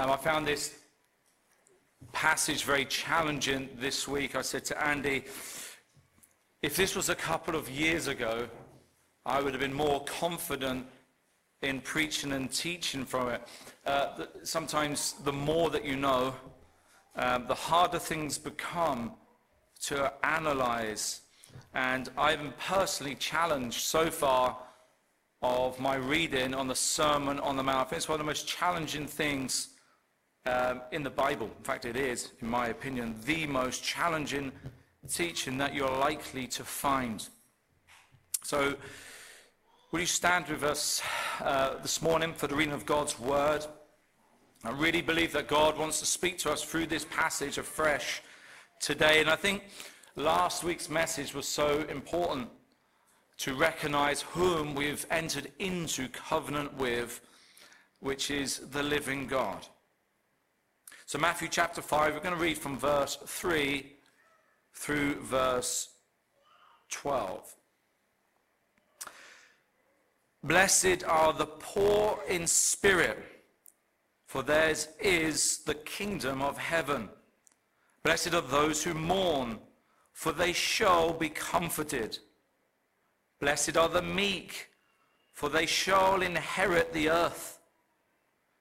Um, I found this passage very challenging this week. I said to Andy, if this was a couple of years ago, I would have been more confident in preaching and teaching from it. Uh, sometimes the more that you know, um, the harder things become to analyze. And I've been personally challenged so far of my reading on the Sermon on the Mount. It's one of the most challenging things um, in the Bible. In fact, it is, in my opinion, the most challenging teaching that you're likely to find. So, will you stand with us uh, this morning for the reading of God's Word? I really believe that God wants to speak to us through this passage afresh today. And I think last week's message was so important to recognize whom we've entered into covenant with, which is the living God. So, Matthew chapter 5, we're going to read from verse 3 through verse 12. Blessed are the poor in spirit, for theirs is the kingdom of heaven. Blessed are those who mourn, for they shall be comforted. Blessed are the meek, for they shall inherit the earth.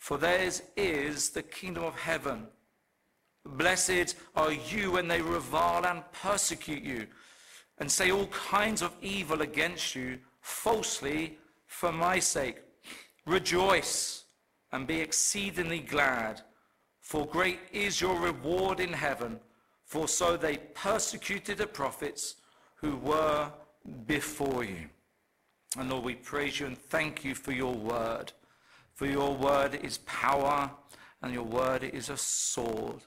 for theirs is the kingdom of heaven. Blessed are you when they revile and persecute you and say all kinds of evil against you falsely for my sake. Rejoice and be exceedingly glad, for great is your reward in heaven, for so they persecuted the prophets who were before you. And Lord, we praise you and thank you for your word. For your word is power and your word is a sword.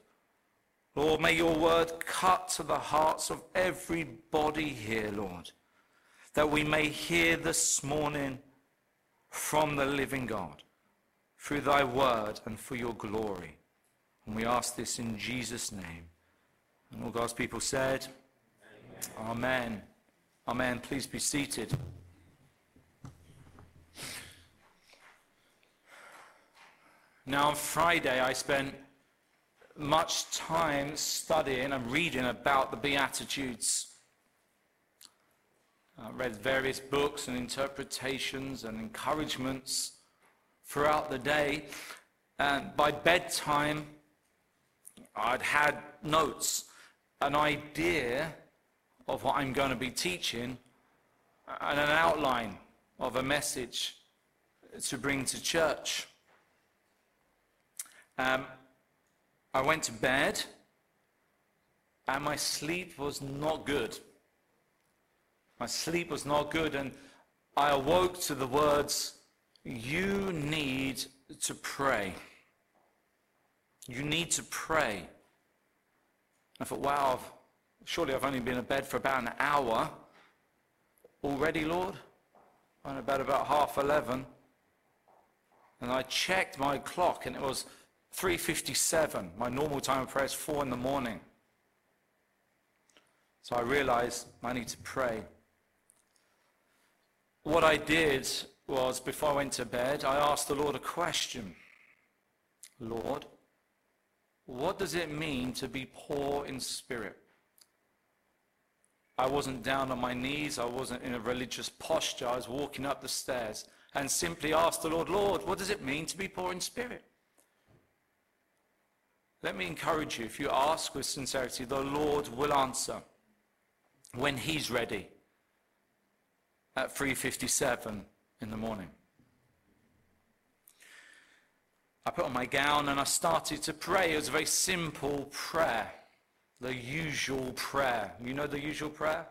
Lord, may your word cut to the hearts of everybody here, Lord, that we may hear this morning from the living God through thy word and for your glory. And we ask this in Jesus' name. And all God's people said, Amen. Amen. Amen. Please be seated. Now, on Friday, I spent much time studying and reading about the Beatitudes. I read various books and interpretations and encouragements throughout the day. And by bedtime, I'd had notes, an idea of what I'm going to be teaching, and an outline of a message to bring to church. Um, I went to bed and my sleep was not good. My sleep was not good, and I awoke to the words, You need to pray. You need to pray. I thought, wow, surely I've only been in bed for about an hour. Already, Lord? I'm about about half 11. And I checked my clock, and it was 3.57. My normal time of prayer is 4 in the morning. So I realized I need to pray. What I did was, before I went to bed, I asked the Lord a question. Lord, what does it mean to be poor in spirit? I wasn't down on my knees. I wasn't in a religious posture. I was walking up the stairs and simply asked the Lord, Lord, what does it mean to be poor in spirit? Let me encourage you, if you ask with sincerity, the Lord will answer when he's ready at 3.57 in the morning. I put on my gown and I started to pray. It was a very simple prayer, the usual prayer. You know the usual prayer?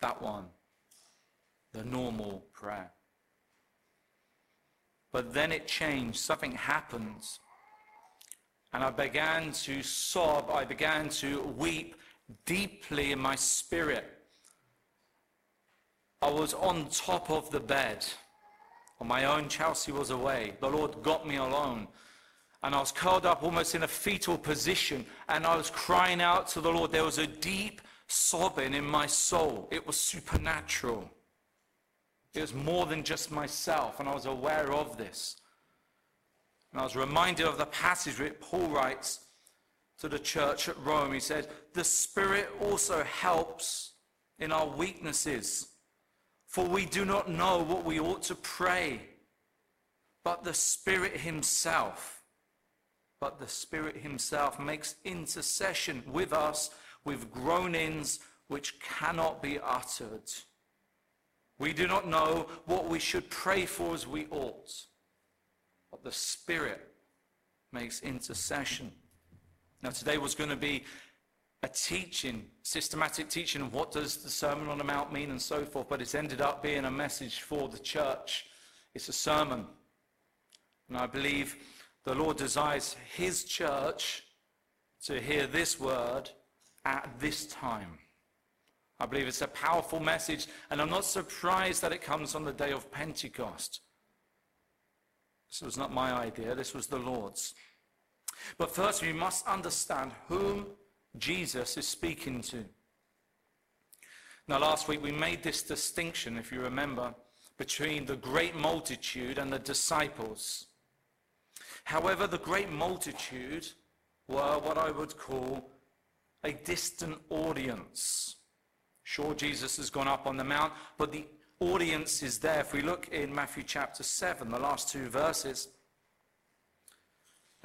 That one, the normal prayer. But then it changed. Something happens and I began to sob. I began to weep deeply in my spirit. I was on top of the bed. On my own, Chelsea was away. The Lord got me alone. And I was curled up almost in a fetal position. And I was crying out to the Lord. There was a deep sobbing in my soul. It was supernatural. It was more than just myself. And I was aware of this. And I was reminded of the passage where Paul writes to the church at Rome. He said, The Spirit also helps in our weaknesses. For we do not know what we ought to pray, but the Spirit Himself, but the Spirit Himself makes intercession with us with groanings which cannot be uttered. We do not know what we should pray for as we ought, but the Spirit makes intercession. Now, today was going to be a teaching, systematic teaching of what does the Sermon on the Mount mean and so forth, but it's ended up being a message for the church. It's a sermon. And I believe the Lord desires his church to hear this word at this time. I believe it's a powerful message, and I'm not surprised that it comes on the day of Pentecost. This was not my idea, this was the Lord's. But first, we must understand whom Jesus is speaking to. Now, last week we made this distinction, if you remember, between the great multitude and the disciples. However, the great multitude were what I would call a distant audience. Sure, Jesus has gone up on the mount, but the audience is there. If we look in Matthew chapter 7, the last two verses,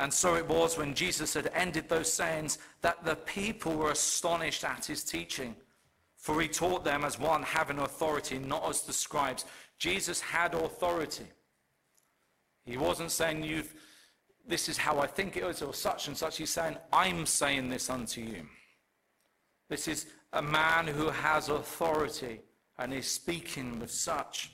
and so it was when Jesus had ended those sayings that the people were astonished at his teaching. For he taught them as one having authority, not as the scribes. Jesus had authority. He wasn't saying, You've, this is how I think it is, or such and such. He's saying, I'm saying this unto you. This is a man who has authority and is speaking with such.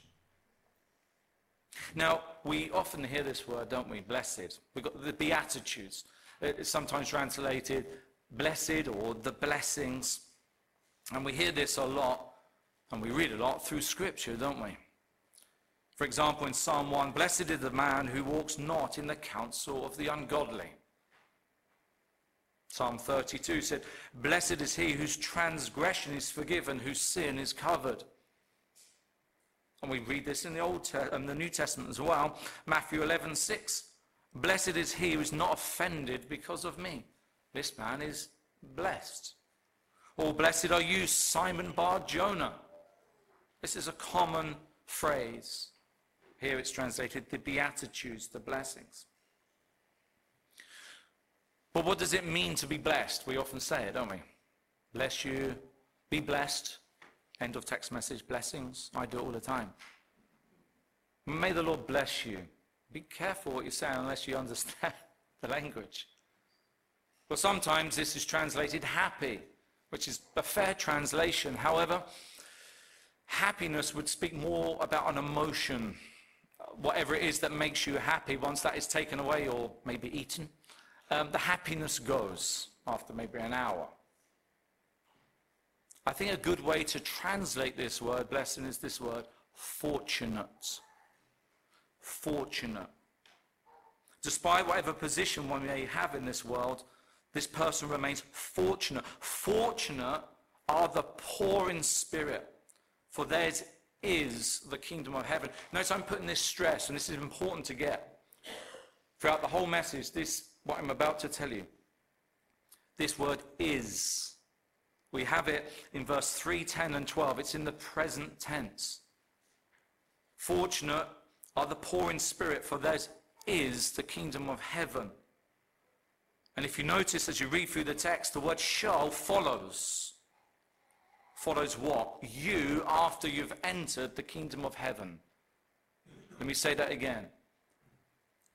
Now, we often hear this word, don't we? Blessed. We've got the Beatitudes. Uh, it's sometimes translated blessed or the blessings. And we hear this a lot, and we read a lot through Scripture, don't we? For example, in Psalm 1, Blessed is the man who walks not in the counsel of the ungodly. Psalm 32 said, Blessed is he whose transgression is forgiven, whose sin is covered. And we read this in the Old Te- in the New Testament as well. Matthew 11, 6. Blessed is he who is not offended because of me. This man is blessed. Or blessed are you, Simon Bar Jonah. This is a common phrase. Here it's translated the Beatitudes, the blessings. But what does it mean to be blessed? We often say it, don't we? Bless you, be blessed, End of text message, blessings. I do it all the time. May the Lord bless you. Be careful what you say unless you understand the language. But sometimes this is translated happy, which is a fair translation. However, happiness would speak more about an emotion, whatever it is that makes you happy. Once that is taken away or maybe eaten, um, the happiness goes after maybe an hour. I think a good way to translate this word, blessing, is this word, fortunate. Fortunate. Despite whatever position one may have in this world, this person remains fortunate. Fortunate are the poor in spirit, for theirs is the kingdom of heaven. Notice I'm putting this stress, and this is important to get. Throughout the whole message, this, what I'm about to tell you, this word is we have it in verse 3, 10, and 12. It's in the present tense. Fortunate are the poor in spirit, for theirs is the kingdom of heaven. And if you notice as you read through the text, the word shall follows. Follows what? You after you've entered the kingdom of heaven. Let me say that again.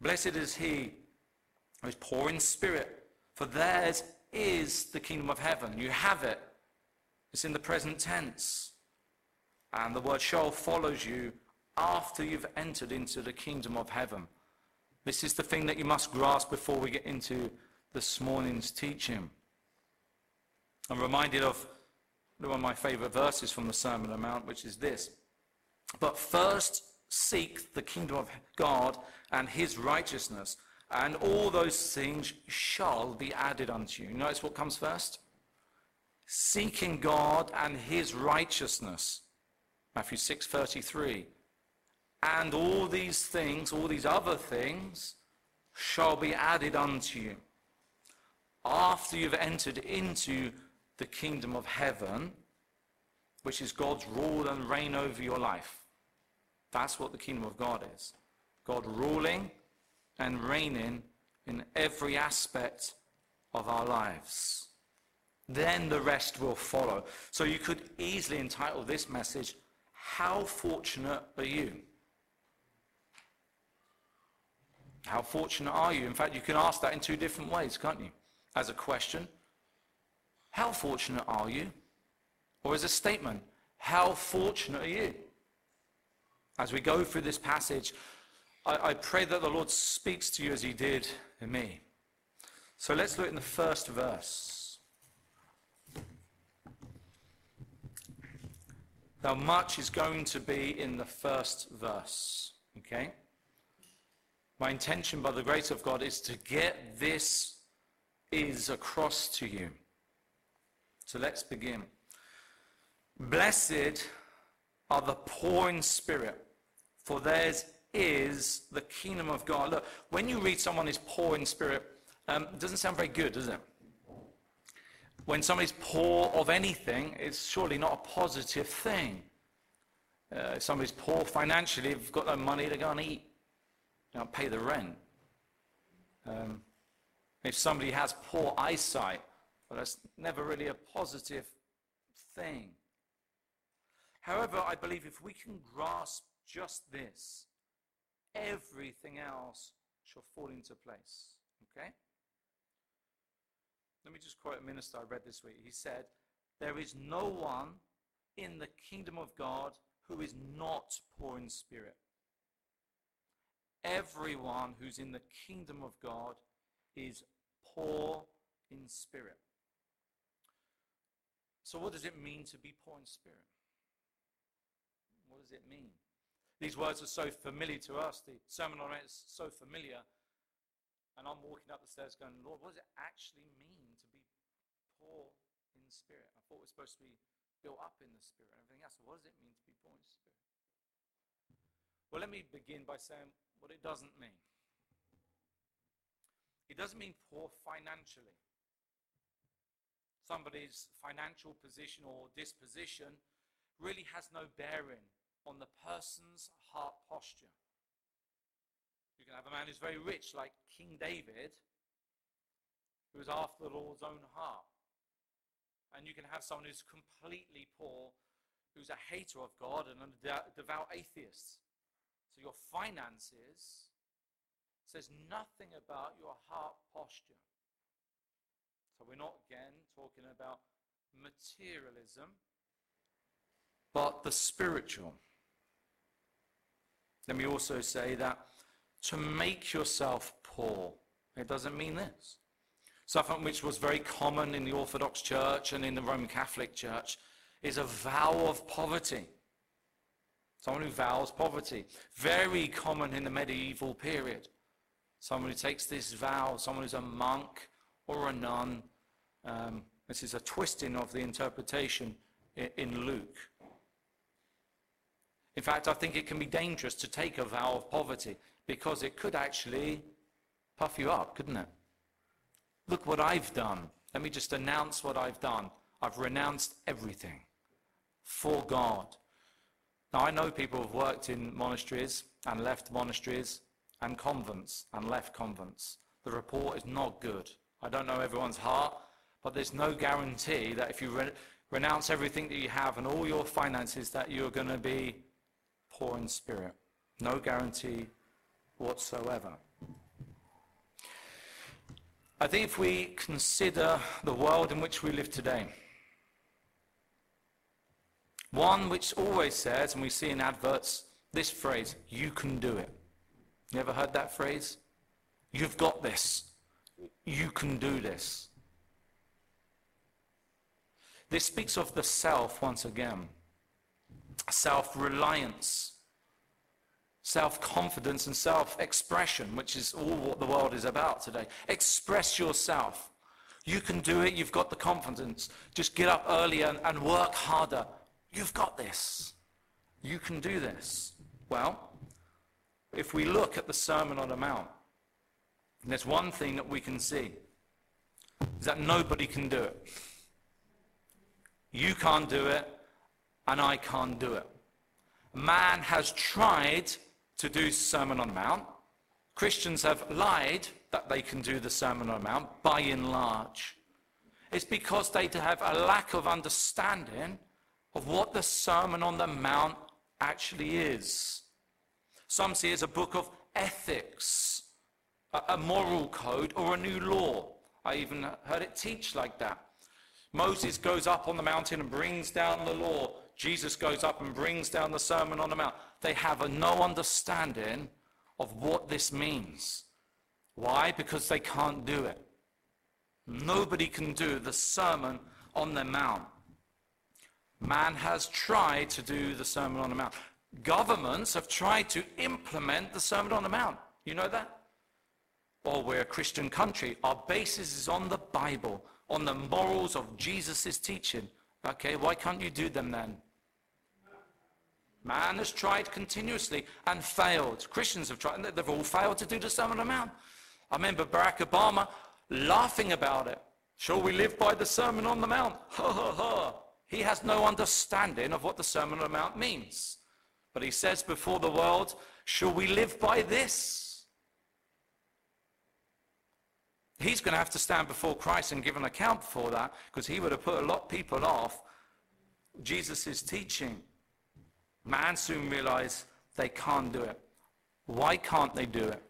Blessed is he who is poor in spirit, for theirs is the kingdom of heaven. You have it. It's in the present tense. And the word shall follows you after you've entered into the kingdom of heaven. This is the thing that you must grasp before we get into this morning's teaching. I'm reminded of one of my favorite verses from the Sermon on the Mount, which is this. But first seek the kingdom of God and his righteousness, and all those things shall be added unto you. you notice what comes first? Seeking God and his righteousness. Matthew 6:33. And all these things, all these other things, shall be added unto you. After you've entered into the kingdom of heaven, which is God's rule and reign over your life. That's what the kingdom of God is. God ruling and reigning in every aspect of our lives. Then the rest will follow. So you could easily entitle this message, How Fortunate Are You? How fortunate are you? In fact, you can ask that in two different ways, can't you? As a question, How fortunate are you? Or as a statement, How fortunate are you? As we go through this passage, I, I pray that the Lord speaks to you as he did in me. So let's look in the first verse. Now, much is going to be in the first verse. Okay? My intention, by the grace of God, is to get this is across to you. So let's begin. Blessed are the poor in spirit, for theirs is the kingdom of God. Look, when you read someone is poor in spirit, um, it doesn't sound very good, does it? When somebody's poor of anything, it's surely not a positive thing. Uh, if somebody's poor financially, they've got no money to go and eat, know, pay the rent. Um, if somebody has poor eyesight, well, that's never really a positive thing. However, I believe if we can grasp just this, everything else shall fall into place. Okay? Let me just quote a minister I read this week. He said, There is no one in the kingdom of God who is not poor in spirit. Everyone who's in the kingdom of God is poor in spirit. So, what does it mean to be poor in spirit? What does it mean? These words are so familiar to us. The Sermon on it is so familiar. And I'm walking up the stairs going, Lord, what does it actually mean poor in spirit? I thought we're supposed to be built up in the spirit and everything else. What does it mean to be poor in spirit? Well, let me begin by saying what it doesn't mean. It doesn't mean poor financially. Somebody's financial position or disposition really has no bearing on the person's heart posture. You can have a man who's very rich, like King David, who is after the Lord's own heart. And you can have someone who's completely poor, who's a hater of God and a devout atheist. So your finances says nothing about your heart posture. So we're not again talking about materialism, but the spiritual. Let me also say that to make yourself poor, it doesn't mean this. Something which was very common in the Orthodox Church and in the Roman Catholic Church is a vow of poverty. Someone who vows poverty. Very common in the medieval period. Someone who takes this vow, someone who's a monk or a nun. Um, this is a twisting of the interpretation in, in Luke. In fact, I think it can be dangerous to take a vow of poverty because it could actually puff you up, couldn't it? Look what I've done. Let me just announce what I've done. I've renounced everything for God. Now, I know people who've worked in monasteries and left monasteries and convents and left convents. The report is not good. I don't know everyone's heart, but there's no guarantee that if you re- renounce everything that you have and all your finances, that you're going to be poor in spirit. No guarantee whatsoever. I think if we consider the world in which we live today, one which always says, and we see in adverts, this phrase, you can do it. You ever heard that phrase? You've got this. you can do this. This speaks of the self once again self reliance, self confidence, and self expression, which is all what the world is about today. Express yourself. You can do it. You've got the confidence. Just get up earlier and, and work harder. You've got this. You can do this. Well, if we look at the Sermon on the Mount, there's one thing that we can see is that nobody can do it. You can't do it, and I can't do it. Man has tried to do Sermon on the Mount. Christians have lied that they can do the Sermon on the Mount by and large. It's because they have a lack of understanding of what the Sermon on the Mount actually is. Some see it as a book of ethics, a, moral code, or a new law. I even heard it teach like that. Moses goes up on the mountain and brings down the law. Jesus goes up and brings down the Sermon on the Mount. They have no understanding of what this means. Why? Because they can't do it. Nobody can do the Sermon on the Mount. Man has tried to do the Sermon on the Mount. Governments have tried to implement the Sermon on the Mount. You know that? Well, we're a Christian country. Our basis is on the Bible on the morals of Jesus' teaching. Okay, why can't you do them then? Man has tried continuously and failed. Christians have tried, and they've all failed to do the Sermon on the Mount. I remember Barack Obama laughing about it. Shall we live by the Sermon on the Mount? Ha ha ha. He has no understanding of what the Sermon on the Mount means. But he says before the world, shall we live by this? he's going to have to stand before Christ and give an account for that because he would have put a lot of people off Jesus' teaching. Man soon realized they can't do it. Why can't they do it?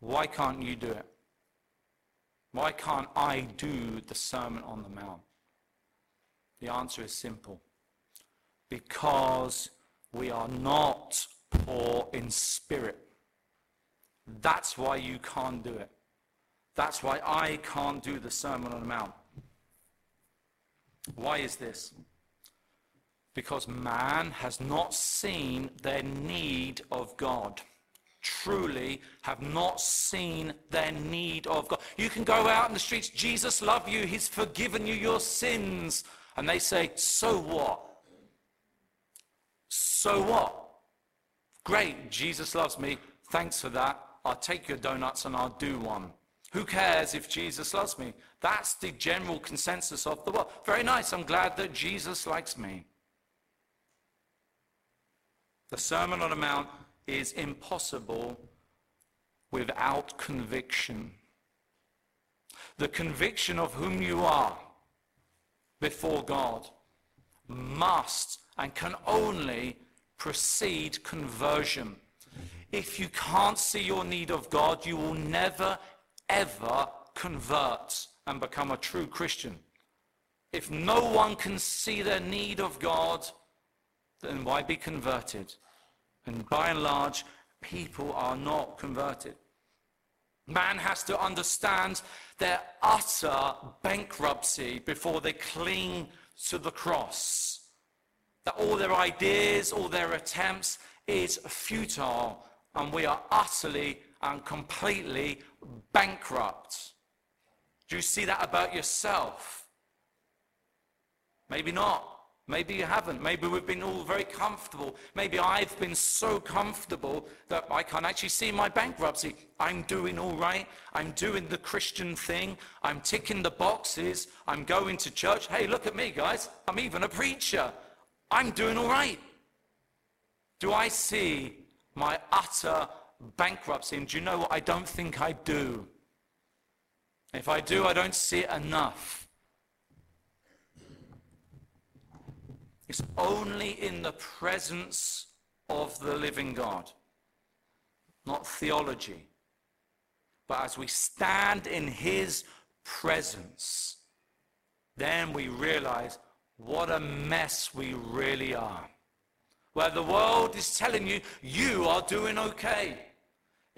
Why can't you do it? Why can't I do the Sermon on the Mount? The answer is simple. Because we are not poor in spirit. That's why you can't do it. That's why I can't do the Sermon on the Mount. Why is this? Because man has not seen their need of God. Truly have not seen their need of God. You can go out in the streets, Jesus loves you, he's forgiven you your sins. And they say, so what? So what? Great, Jesus loves me. Thanks for that. I'll take your donuts and I'll do one. Who cares if Jesus loves me? That's the general consensus of the world. Very nice. I'm glad that Jesus likes me. The Sermon on the Mount is impossible without conviction. The conviction of whom you are before God must and can only precede conversion. If you can't see your need of God, you will never, ever convert and become a true Christian. If no one can see their need of God, then why be converted? And by and large, people are not converted. Man has to understand their utter bankruptcy before they cling to the cross. That all their ideas, all their attempts is futile and we are utterly and completely bankrupt. Do you see that about yourself? Maybe not. Maybe you haven't. Maybe we've been all very comfortable. Maybe I've been so comfortable that I can't actually see my bankruptcy. I'm doing all right. I'm doing the Christian thing. I'm ticking the boxes. I'm going to church. Hey, look at me, guys. I'm even a preacher. I'm doing all right. Do I see my utter bankruptcy. And do you know what? I don't think I do. If I do, I don't see it enough. It's only in the presence of the living God, not theology. But as we stand in his presence, then we realize what a mess we really are where the world is telling you you are doing okay.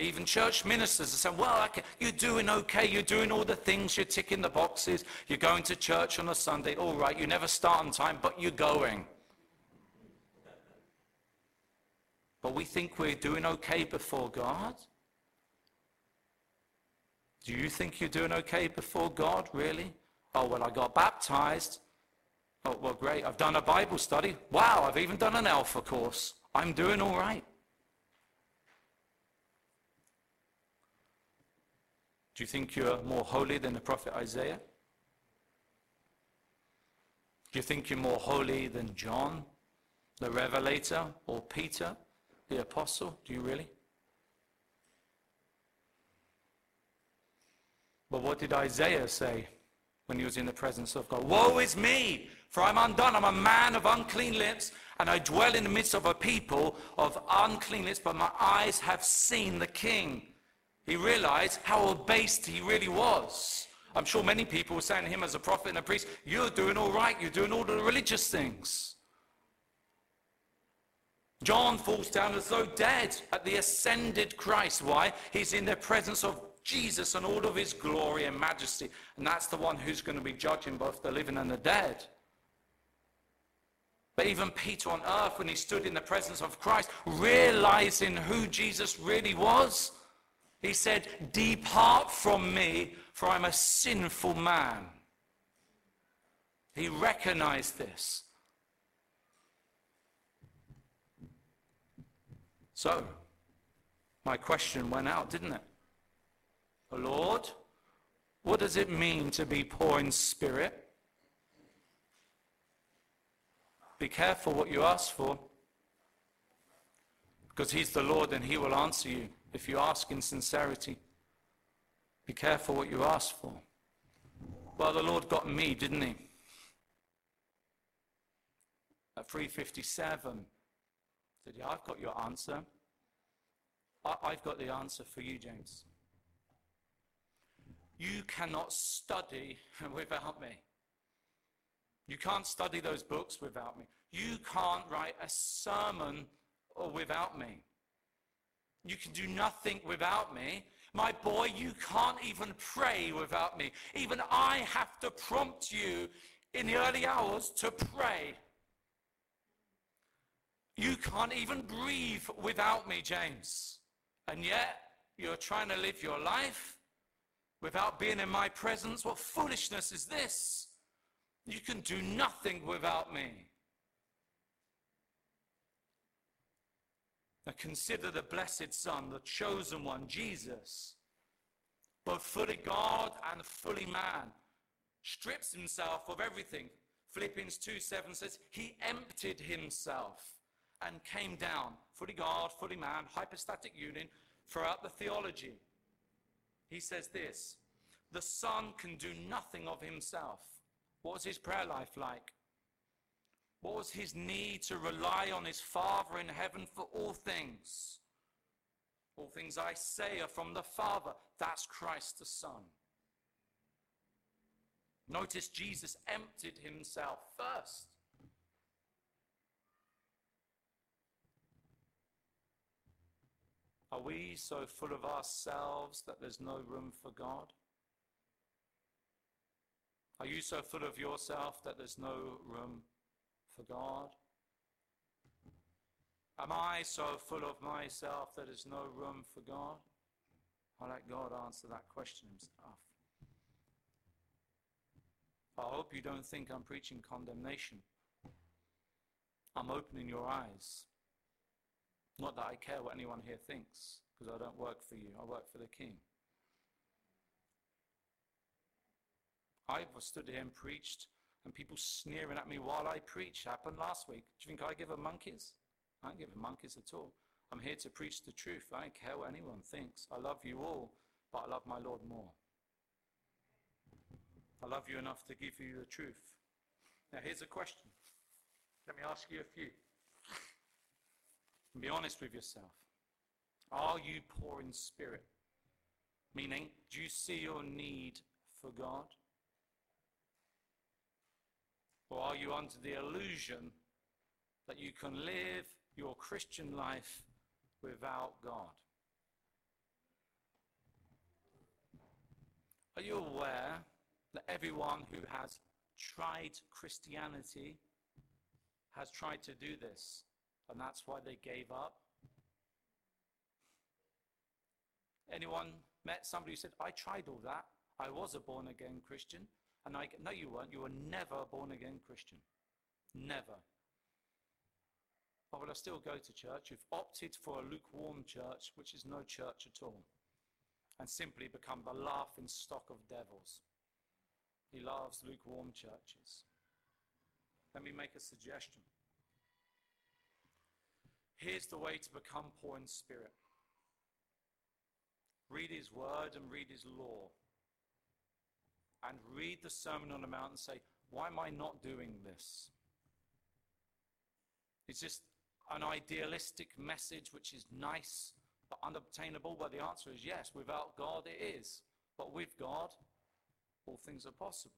Even church ministers are saying, well, you're doing okay. You're doing all the things. You're ticking the boxes. You're going to church on a Sunday. All right, you never start on time, but you're going. But we think we're doing okay before God. Do you think you're doing okay before God, really? Oh, well, I got baptized. Oh, well, great. I've done a Bible study. Wow, I've even done an Alpha course. I'm doing all right. Do you think you're more holy than the prophet Isaiah? Do you think you're more holy than John, the Revelator, or Peter, the Apostle? Do you really? But what did Isaiah say when he was in the presence of God? Woe is me, for I'm undone. I'm a man of unclean lips, and I dwell in the midst of a people of unclean lips, but my eyes have seen the King he realized how abased he really was. I'm sure many people were saying to him as a prophet and a priest, You're doing all right, you're doing all the religious things. John falls down as though dead at the ascended Christ. Why? He's in the presence of Jesus and all of his glory and majesty. And that's the one who's going to be judging both the living and the dead. But even Peter on earth, when he stood in the presence of Christ, realizing who Jesus really was, he said, Depart from me, for I'm a sinful man. He recognized this. So, my question went out, didn't it? The Lord, what does it mean to be poor in spirit? Be careful what you ask for, because He's the Lord and He will answer you if you ask in sincerity. Be careful what you ask for. Well, the Lord got me, didn't he? At 357, said, Yeah, I've got your answer. I- I've got the answer for you, James. You cannot study without me. You can't study those books without me. You can't write a sermon without me. You can do nothing without me. My boy, you can't even pray without me. Even I have to prompt you in the early hours to pray. You can't even breathe without me, James. And yet, you're trying to live your life without being in my presence. What foolishness is this? You can do nothing without me. Consider the blessed Son, the chosen one, Jesus, both fully God and fully man, strips himself of everything. Philippians 2 7 says, He emptied himself and came down, fully God, fully man, hypostatic union, throughout the theology. He says this The Son can do nothing of himself. What was his prayer life like? What was his need to rely on his Father in heaven for all things? All things I say are from the Father. That's Christ the Son. Notice Jesus emptied himself first. Are we so full of ourselves that there's no room for God? Are you so full of yourself that there's no room for God? Am I so full of myself that there's no room for God? I'll let God answer that question himself. I hope you don't think I'm preaching condemnation. I'm opening your eyes. Not that I care what anyone here thinks, because I don't work for you, I work for the King. I've stood here and preached and people sneering at me while I preach happened last week. Do you think I give a monkeys? I don't give a monkeys at all. I'm here to preach the truth. I don't care what anyone thinks. I love you all, but I love my Lord more. I love you enough to give you the truth. Now, here's a question. Let me ask you a few. And be honest with yourself. Are you poor in spirit? Meaning, do you see your need for God? Or are you under the illusion that you can live your Christian life without God? Are you aware that everyone who has tried Christianity has tried to do this, and that's why they gave up? Anyone met somebody who said, I tried all that, I was a born again Christian, and I, no, you weren't. You were never a born again Christian. Never. But will I still go to church? You've opted for a lukewarm church, which is no church at all, and simply become the laughing stock of devils. He loves lukewarm churches. Let me make a suggestion. Here's the way to become poor in spirit read his word and read his law. And read the Sermon on the Mount and say, Why am I not doing this? It's just an idealistic message which is nice but unobtainable? Well, the answer is yes. Without God, it is. But with God, all things are possible.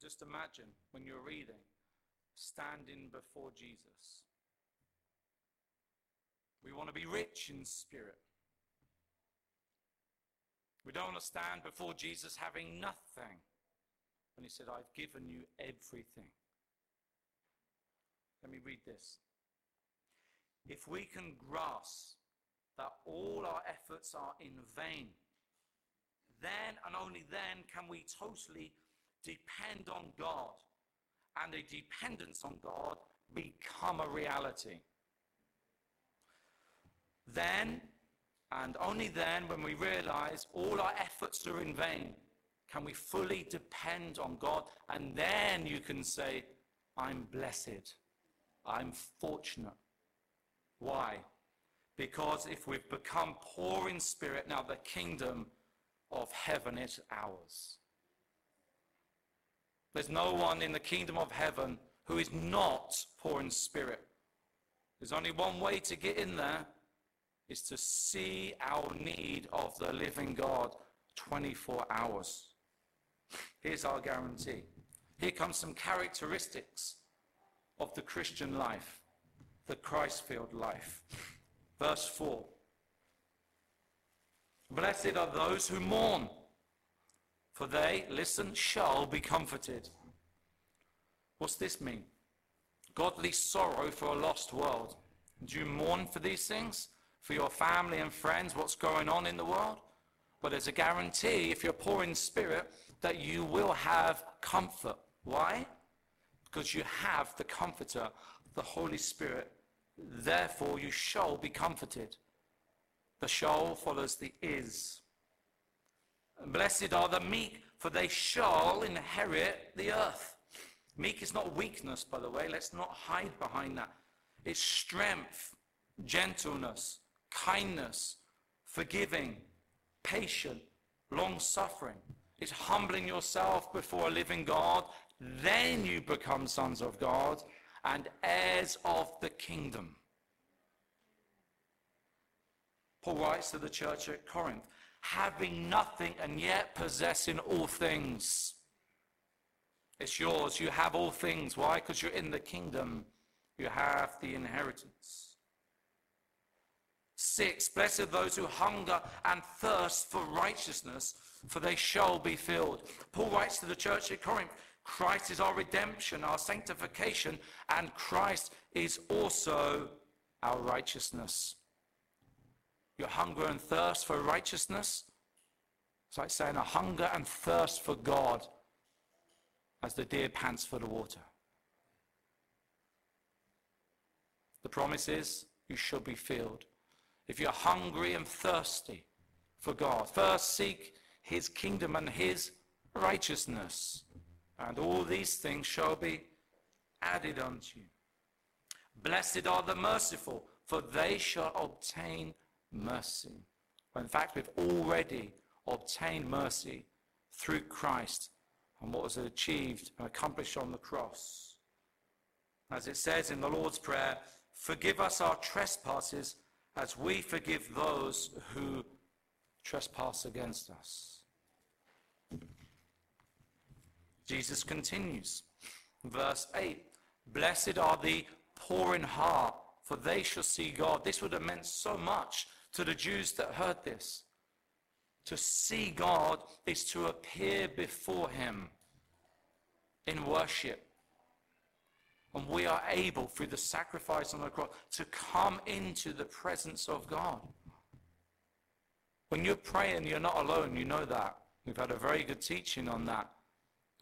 Just imagine when you're reading, standing before Jesus. We want to be rich in spirit. We don't want to stand before Jesus having nothing. And he said, I've given you everything. Let me read this. If we can grasp that all our efforts are in vain, then and only then can we totally depend on God and a dependence on God become a reality. Then, and only then, when we realize all our efforts are in vain, can we fully depend on God. And then you can say, I'm blessed. I'm fortunate. Why? Because if we've become poor in spirit, now the kingdom of heaven is ours. There's no one in the kingdom of heaven who is not poor in spirit. There's only one way to get in there is to see our need of the living God 24 hours. Here's our guarantee. Here comes some characteristics of the Christian life, the Christ filled life. Verse 4 Blessed are those who mourn, for they, listen, shall be comforted. What's this mean? Godly sorrow for a lost world. Do you mourn for these things? For your family and friends, what's going on in the world? Well, there's a guarantee, if you're poor in spirit, that you will have comfort. Why? Because you have the Comforter, the Holy Spirit. Therefore, you shall be comforted. The shall follows the is. Blessed are the meek, for they shall inherit the earth. Meek is not weakness, by the way. Let's not hide behind that. It's strength, gentleness, kindness, forgiving, patient, long suffering. It's humbling yourself before a living God. Then you become sons of God and heirs of the kingdom. Paul writes to the church at Corinth, having nothing and yet possessing all things. It's yours. You have all things. Why? Because you're in the kingdom. You have the inheritance. Six, blessed are those who hunger and thirst for righteousness, for they shall be filled. Paul writes to the church at Corinth, Christ is our redemption, our sanctification, and Christ is also our righteousness. Your hunger and thirst for righteousness. It's like saying a hunger and thirst for God as the deer pants for the water. The promise is you shall be filled. If you're hungry and thirsty for God, first seek his kingdom and his righteousness, and all these things shall be added unto you. Blessed are the merciful, for they shall obtain mercy. In fact, we've already obtained mercy through Christ and what was achieved and accomplished on the cross. As it says in the Lord's Prayer, forgive us our trespasses as we forgive those who trespass against us. Jesus continues, verse 8 Blessed are the poor in heart, for they shall see God. This would have meant so much to the Jews that heard this. To see God is to appear before him in worship. And we are able, through the sacrifice on the cross, to come into the presence of God. When you're praying, you're not alone. You know that. We've had a very good teaching on that.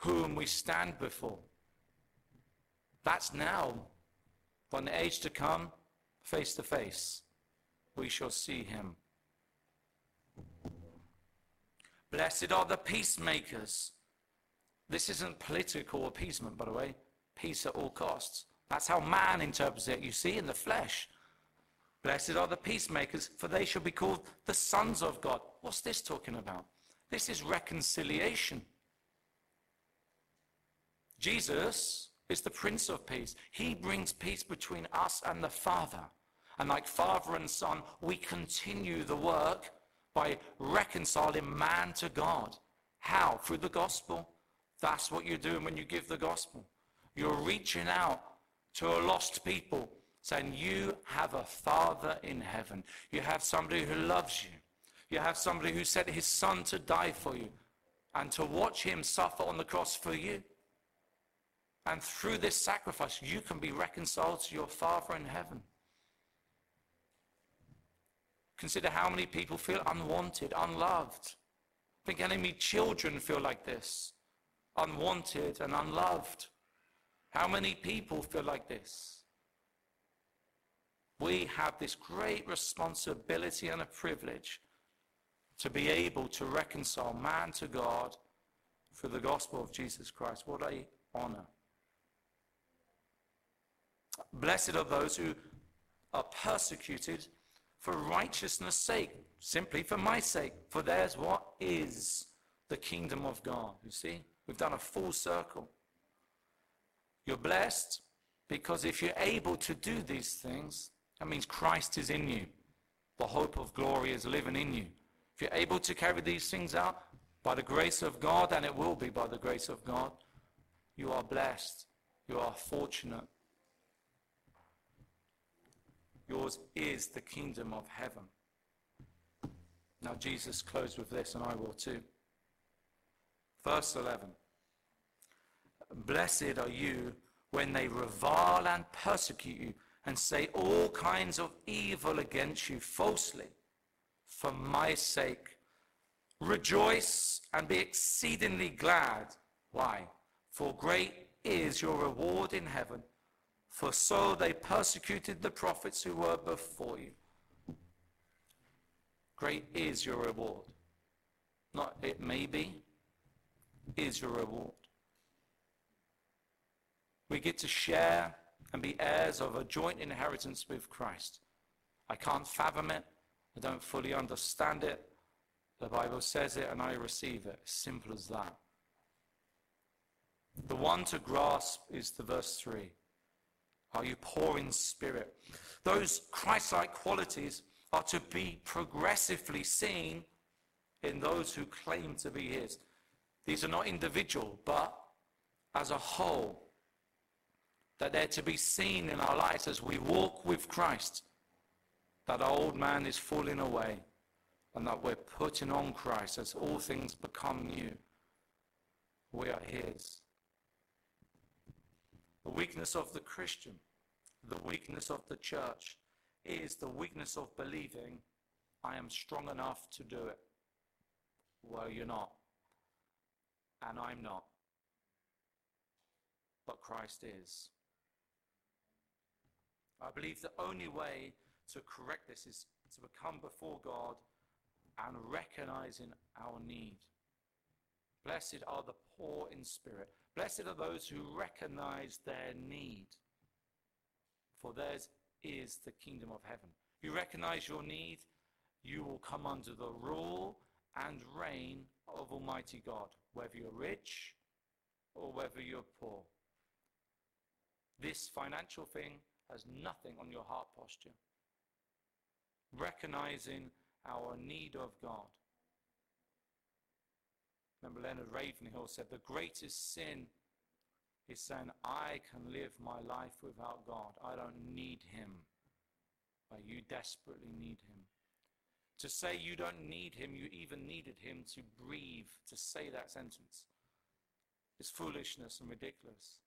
Whom we stand before. That's now. In the age to come, face to face, we shall see him. Blessed are the peacemakers. This isn't political appeasement, by the way. Peace at all costs. That's how man interprets it, you see, in the flesh. Blessed are the peacemakers, for they shall be called the sons of God. What's this talking about? This is reconciliation. Jesus is the Prince of Peace. He brings peace between us and the Father. And like father and son, we continue the work by reconciling man to God. How? Through the gospel. That's what you're doing when you give the gospel. You're reaching out to a lost people, saying, You have a Father in heaven. You have somebody who loves you. You have somebody who sent his son to die for you and to watch him suffer on the cross for you. And through this sacrifice, you can be reconciled to your Father in heaven. Consider how many people feel unwanted, unloved. Think how many children feel like this unwanted and unloved. How many people feel like this? We have this great responsibility and a privilege to be able to reconcile man to God through the gospel of Jesus Christ. What a honor. Blessed are those who are persecuted for righteousness' sake, simply for my sake, for theirs what is the kingdom of God. You see, we've done a full circle. You're blessed because if you're able to do these things, that means Christ is in you. The hope of glory is living in you. If you're able to carry these things out by the grace of God, and it will be by the grace of God, you are blessed. You are fortunate. Yours is the kingdom of heaven. Now, Jesus closed with this, and I will too. Verse 11 Blessed are you when they revile and persecute you and say all kinds of evil against you falsely for my sake. Rejoice and be exceedingly glad. Why? For great is your reward in heaven for so they persecuted the prophets who were before you. Great is your reward. Not it may be, is your reward. We get to share and be heirs of a joint inheritance with Christ. I can't fathom it. I don't fully understand it. The Bible says it and I receive it. Simple as that. The one to grasp is the verse 3. Are you poor in spirit? Those Christ like qualities are to be progressively seen in those who claim to be His. These are not individual, but as a whole. That they're to be seen in our lives as we walk with Christ. That our old man is falling away and that we're putting on Christ as all things become new. We are His. The weakness of the Christian, the weakness of the church, is the weakness of believing I am strong enough to do it. Well, you're not. And I'm not. But Christ is. I believe the only way to correct this is to come before God and recognizing our need. Blessed are the poor in spirit. Blessed are those who recognize their need, for theirs is the kingdom of heaven. You recognize your need, you will come under the rule and reign of Almighty God, whether you're rich or whether you're poor. This financial thing has nothing on your heart posture. Recognizing our need of God. Remember, Leonard Ravenhill said, The greatest sin is saying, I can live my life without God. I don't need Him. But you desperately need Him. To say you don't need him, you even needed him to breathe, to say that sentence, is foolishness and ridiculous.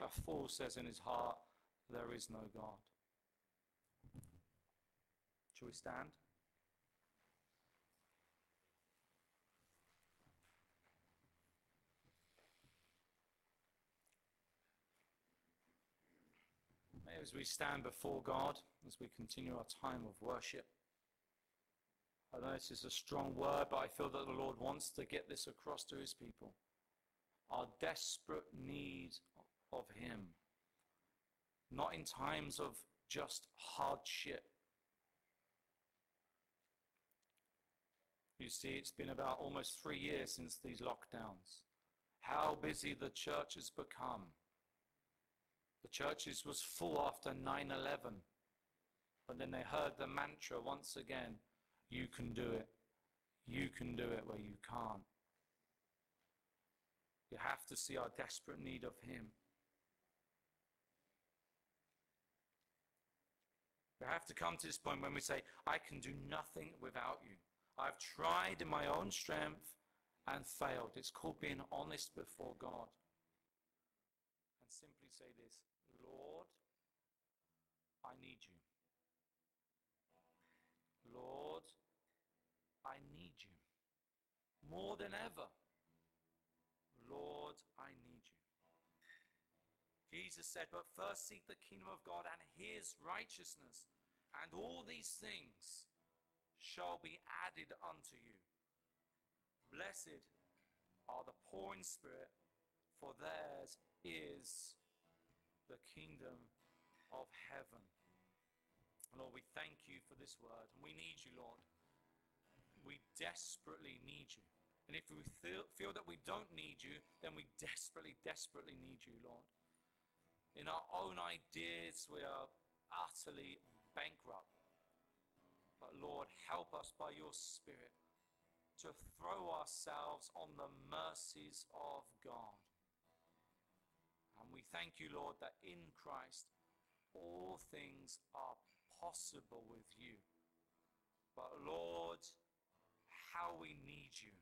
A fool says in his heart, There is no God. Shall we stand? May as we stand before God, as we continue our time of worship, I know this is a strong word, but I feel that the Lord wants to get this across to his people. Our desperate need of him. Not in times of just hardship. You see, it's been about almost three years since these lockdowns. How busy the church has become. The churches was full after 9-11. But then they heard the mantra once again, you can do it. You can do it where you can't. You have to see our desperate need of him. We have to come to this point when we say, I can do nothing without you. I've tried in my own strength and failed. It's called being honest before God. And simply say this Lord, I need you. Lord, I need you more than ever. Lord, I need you. Jesus said, But first seek the kingdom of God and his righteousness, and all these things shall be added unto you. Blessed are the poor in spirit, for theirs is the kingdom of heaven. Lord, we thank you for this word, and we need you, Lord. We desperately need you. And if we feel, feel that we don't need you, then we desperately, desperately need you, Lord. In our own ideas, we are utterly bankrupt. But Lord, help us by your Spirit to throw ourselves on the mercies of God. And we thank you, Lord, that in Christ all things are possible with you. But Lord, how we need you.